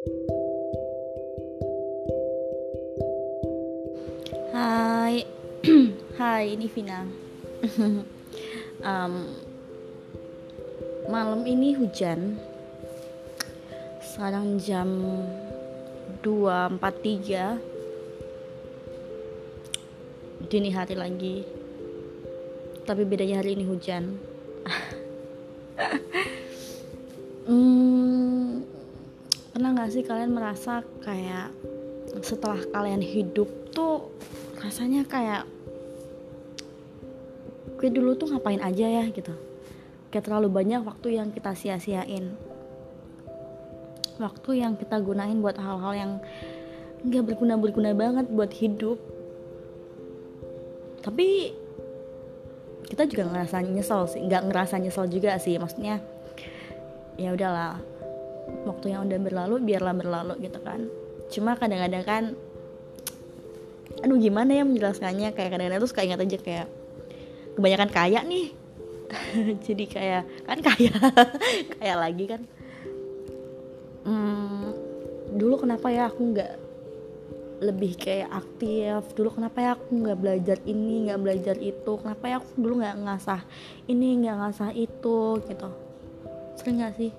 Hai, hai ini Vina. um, malam ini hujan. Sekarang jam 2.43 Dini hari lagi Tapi bedanya hari ini hujan Sih kalian merasa kayak Setelah kalian hidup tuh Rasanya kayak Gue dulu tuh ngapain aja ya gitu. Kayak terlalu banyak waktu yang kita sia-siain. Waktu yang kita gunain buat hal-hal yang nggak berguna berguna banget buat hidup. Tapi kita juga ngerasa nyesel sih nggak ngerasa nyesel juga sih maksudnya ya udahlah waktu yang udah berlalu biarlah berlalu gitu kan. Cuma kadang-kadang kan aduh gimana ya menjelaskannya? Kayak kadang-kadang tuh suka ingat aja kayak kebanyakan kaya nih. Jadi kayak kan kaya kaya lagi kan. Hmm, dulu kenapa ya aku nggak lebih kayak aktif? Dulu kenapa ya aku nggak belajar ini nggak belajar itu? Kenapa ya aku dulu nggak ngasah ini nggak ngasah itu gitu? Sering nggak sih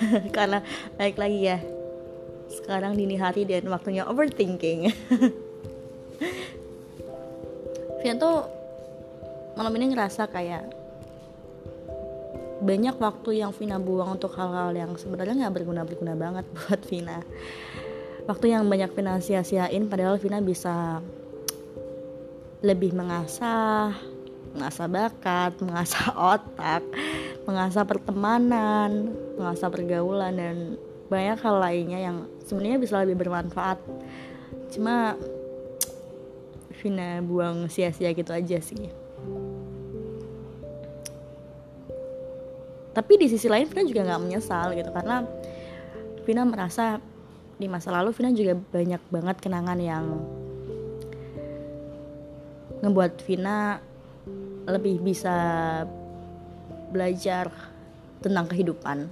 karena baik lagi ya. Sekarang dini hari dan waktunya overthinking. Vian tuh malam ini ngerasa kayak banyak waktu yang Vina buang untuk hal-hal yang sebenarnya nggak berguna-berguna banget buat Vina. Waktu yang banyak Vina sia-siain padahal Vina bisa lebih mengasah mengasah bakat, mengasah otak, mengasah pertemanan, mengasah pergaulan dan banyak hal lainnya yang sebenarnya bisa lebih bermanfaat. Cuma Vina buang sia-sia gitu aja sih. tapi di sisi lain Vina juga nggak menyesal gitu karena Vina merasa di masa lalu Vina juga banyak banget kenangan yang ngebuat Vina lebih bisa belajar tentang kehidupan.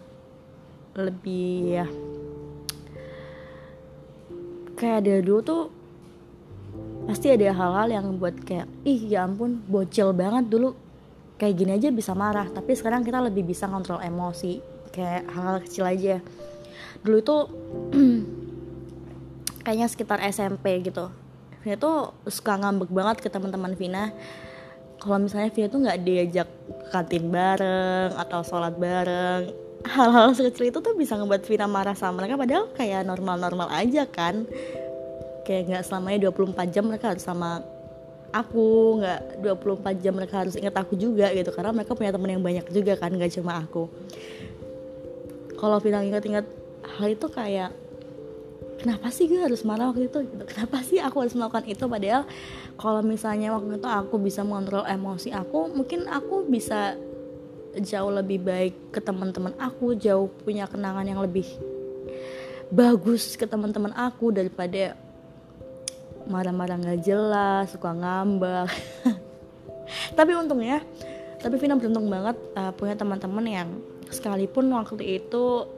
Lebih ya kayak ada dulu tuh pasti ada hal-hal yang buat kayak ih ya ampun bocil banget dulu. Kayak gini aja bisa marah tapi sekarang kita lebih bisa kontrol emosi kayak hal-hal kecil aja. Dulu itu kayaknya sekitar SMP gitu. Vina tuh suka ngambek banget ke teman-teman Vina kalau misalnya Vina tuh nggak diajak kantin bareng atau sholat bareng hal-hal sekecil itu tuh bisa ngebuat Vina marah sama mereka padahal kayak normal-normal aja kan. Kayak nggak selamanya 24 jam mereka harus sama aku nggak 24 jam mereka harus ingat aku juga gitu karena mereka punya teman yang banyak juga kan nggak cuma aku. Kalau Vina ingat-ingat hal itu kayak kenapa sih gue harus marah waktu itu? Kenapa sih aku harus melakukan itu? Padahal kalau misalnya waktu itu aku bisa mengontrol emosi aku mungkin aku bisa jauh lebih baik ke teman-teman aku jauh punya kenangan yang lebih bagus ke teman-teman aku daripada marah-marah nggak jelas suka ngambek. Tapi untungnya tapi Vina beruntung banget uh, punya teman-teman yang sekalipun waktu itu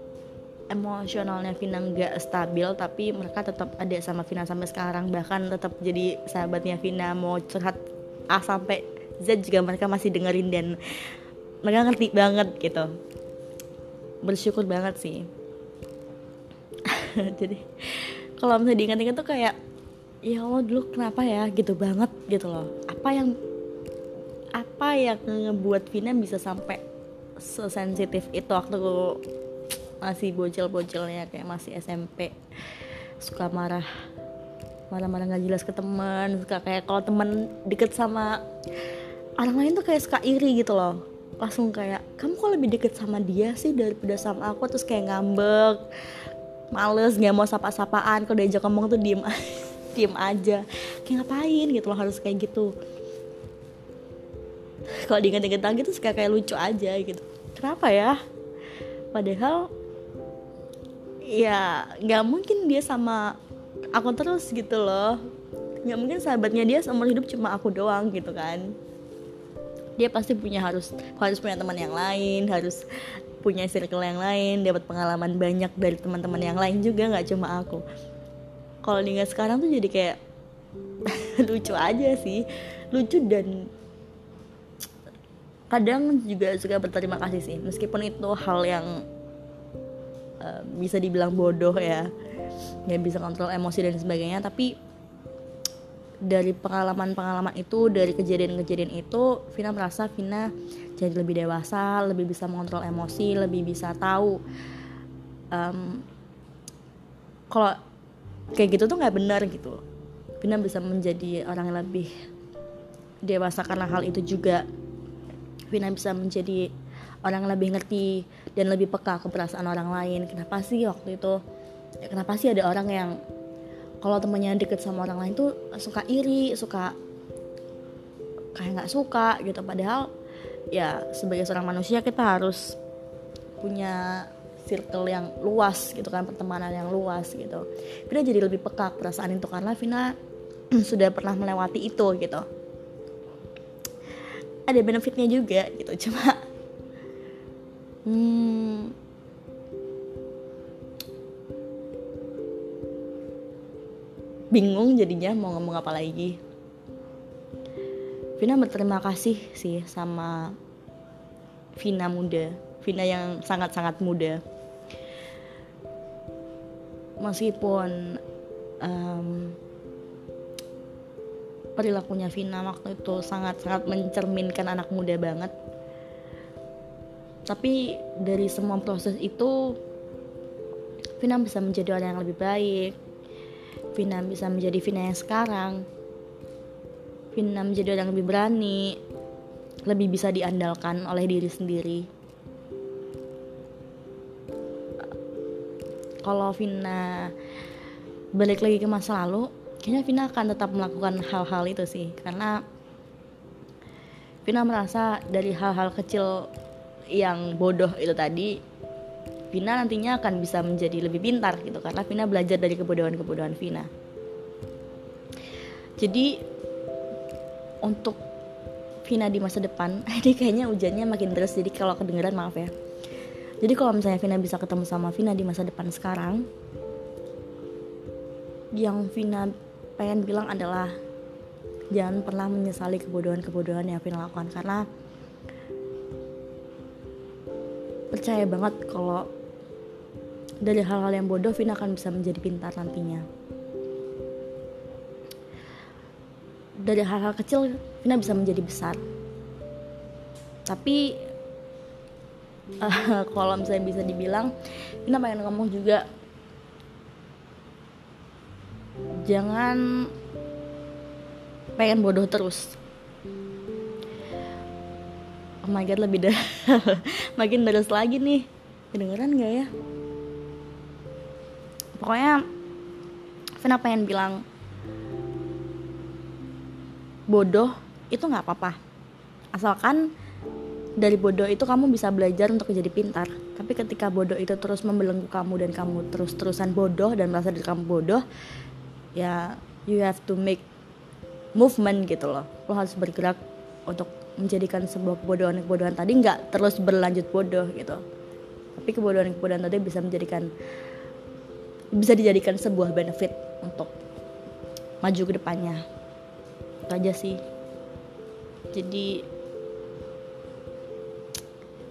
emosionalnya Vina nggak stabil tapi mereka tetap ada sama Vina sampai sekarang. Bahkan tetap jadi sahabatnya Vina mau curhat A sampai Z juga mereka masih dengerin dan mereka ngerti banget gitu. Bersyukur banget sih. Jadi kalau misalnya diingat-ingat tuh kayak ya Allah dulu kenapa ya? Gitu banget gitu loh. Apa yang apa yang ngebuat Vina bisa sampai sesensitif itu waktu masih bocil-bocilnya kayak masih SMP suka marah. Marah-marah nggak jelas ke teman suka kayak kalau teman deket sama orang lain tuh kayak suka iri gitu loh. Langsung kayak kamu kok lebih deket sama dia sih daripada sama aku? Terus kayak ngambek males nggak mau sapa-sapaan. Kalau diajak ngomong tuh diem diem aja. Kayak ngapain gitu loh harus kayak gitu. Kalau diinget-inget lagi tuh kayak kayak lucu aja gitu. Kenapa ya? Padahal ya nggak mungkin dia sama aku terus gitu loh. Nggak mungkin sahabatnya dia seumur hidup cuma aku doang gitu kan. Dia pasti punya harus harus punya teman yang lain harus punya circle yang lain dapat pengalaman banyak dari teman-teman yang lain juga nggak cuma aku. Kalau diingat sekarang tuh jadi kayak lucu aja sih. Lucu dan kadang juga suka berterima kasih sih. Meskipun itu hal yang uh, bisa dibilang bodoh ya. Nggak bisa kontrol emosi dan sebagainya. Tapi dari pengalaman-pengalaman itu dari kejadian-kejadian itu Vina merasa Vina jadi lebih dewasa lebih bisa mengontrol emosi lebih bisa tahu um, kalau kayak gitu tuh nggak benar gitu. Vina bisa menjadi orang yang lebih dewasa karena hal itu juga. Vina bisa menjadi orang yang lebih ngerti dan lebih peka ke perasaan orang lain. Kenapa sih waktu itu? Ya kenapa sih ada orang yang kalau temennya deket sama orang lain tuh suka iri suka kayak nggak suka gitu. Padahal ya sebagai seorang manusia kita harus punya circle yang luas gitu kan pertemanan yang luas gitu. Vina jadi lebih peka perasaan itu karena Vina sudah pernah melewati itu gitu. Ada benefitnya juga gitu cuma hmm, bingung jadinya mau ngomong apa lagi. Vina berterima kasih sih sama Vina muda. Vina yang sangat-sangat muda. Meskipun um, perilakunya Vina waktu itu sangat-sangat mencerminkan anak muda banget tapi dari semua proses itu Vina bisa menjadi orang yang lebih baik. Vina bisa menjadi Vina yang sekarang. Vina menjadi orang yang lebih berani. Lebih bisa diandalkan oleh diri sendiri. Kalau Vina balik lagi ke masa lalu kayaknya Vina akan tetap melakukan hal-hal itu sih. Karena Vina merasa dari hal-hal kecil yang bodoh itu tadi Vina nantinya akan bisa menjadi lebih pintar gitu karena Vina belajar dari kebodohan-kebodohan Vina. Jadi untuk Vina di masa depan, ini kayaknya hujannya makin deras jadi kalau kedengeran maaf ya. Jadi kalau misalnya Vina bisa ketemu sama Vina di masa depan sekarang, yang Vina pengen bilang adalah jangan pernah menyesali kebodohan-kebodohan yang Vina lakukan karena percaya banget kalau dari hal-hal yang bodoh Vina akan bisa menjadi pintar nantinya. Dari hal-hal kecil Vina bisa menjadi besar. Tapi uh, kalau misalnya bisa dibilang Vina pengen ngomong juga jangan pengen bodoh terus oh my god lebih dah makin deras lagi nih. Kedengeran gak ya? Pokoknya Vina pengen bilang bodoh itu nggak apa-apa. Asalkan dari bodoh itu kamu bisa belajar untuk jadi pintar. Tapi ketika bodoh itu terus membelenggu kamu dan kamu terus-terusan bodoh dan merasa diri kamu bodoh ya you have to make movement gitu loh. Lo harus bergerak untuk menjadikan sebuah kebodohan-kebodohan tadi nggak terus berlanjut bodoh gitu. Tapi kebodohan-kebodohan tadi bisa menjadikan bisa dijadikan sebuah benefit untuk maju ke depannya. Itu aja sih. Jadi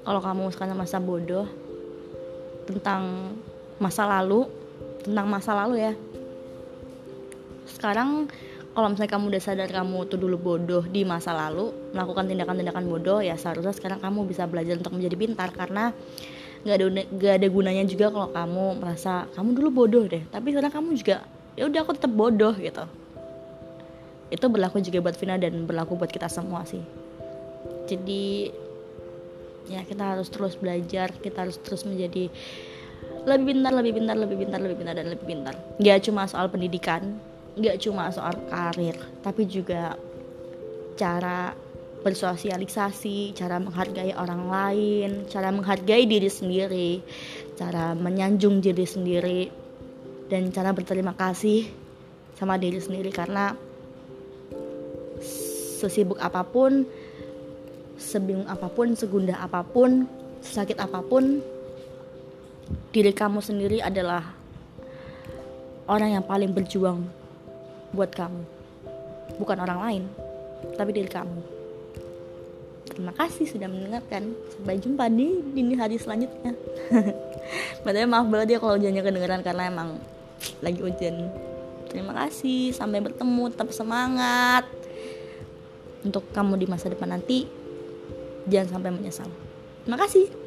kalau kamu sekarang masa bodoh tentang masa lalu tentang masa lalu ya. Sekarang kalau misalnya kamu udah sadar kamu tuh dulu bodoh di masa lalu melakukan tindakan-tindakan bodoh ya seharusnya sekarang kamu bisa belajar untuk menjadi pintar karena nggak ada nggak ada gunanya juga kalau kamu merasa kamu dulu bodoh deh. Tapi sekarang kamu juga ya udah aku tetap bodoh gitu. Itu berlaku juga buat Vina dan berlaku buat kita semua sih. Jadi ya kita harus terus belajar kita harus terus menjadi lebih pintar lebih pintar lebih pintar lebih pintar dan lebih pintar. Nggak cuma soal pendidikan nggak cuma soal karir tapi juga cara bersosialisasi, cara menghargai orang lain, cara menghargai diri sendiri, cara menyanjung diri sendiri, dan cara berterima kasih sama diri sendiri. Karena sesibuk apa pun, sebingung apa pun, segundah apa pun, sakit apa pun diri kamu sendiri adalah orang yang paling berjuang buat kamu. Bukan orang lain tapi diri kamu. Terima kasih sudah mendengarkan. Sampai jumpa di dini hari selanjutnya. Padahal maaf banget ya kalau hujannya kedengeran karena emang lagi hujan. Terima kasih sampai bertemu tetap semangat. Untuk kamu di masa depan nanti jangan sampai menyesal. Terima kasih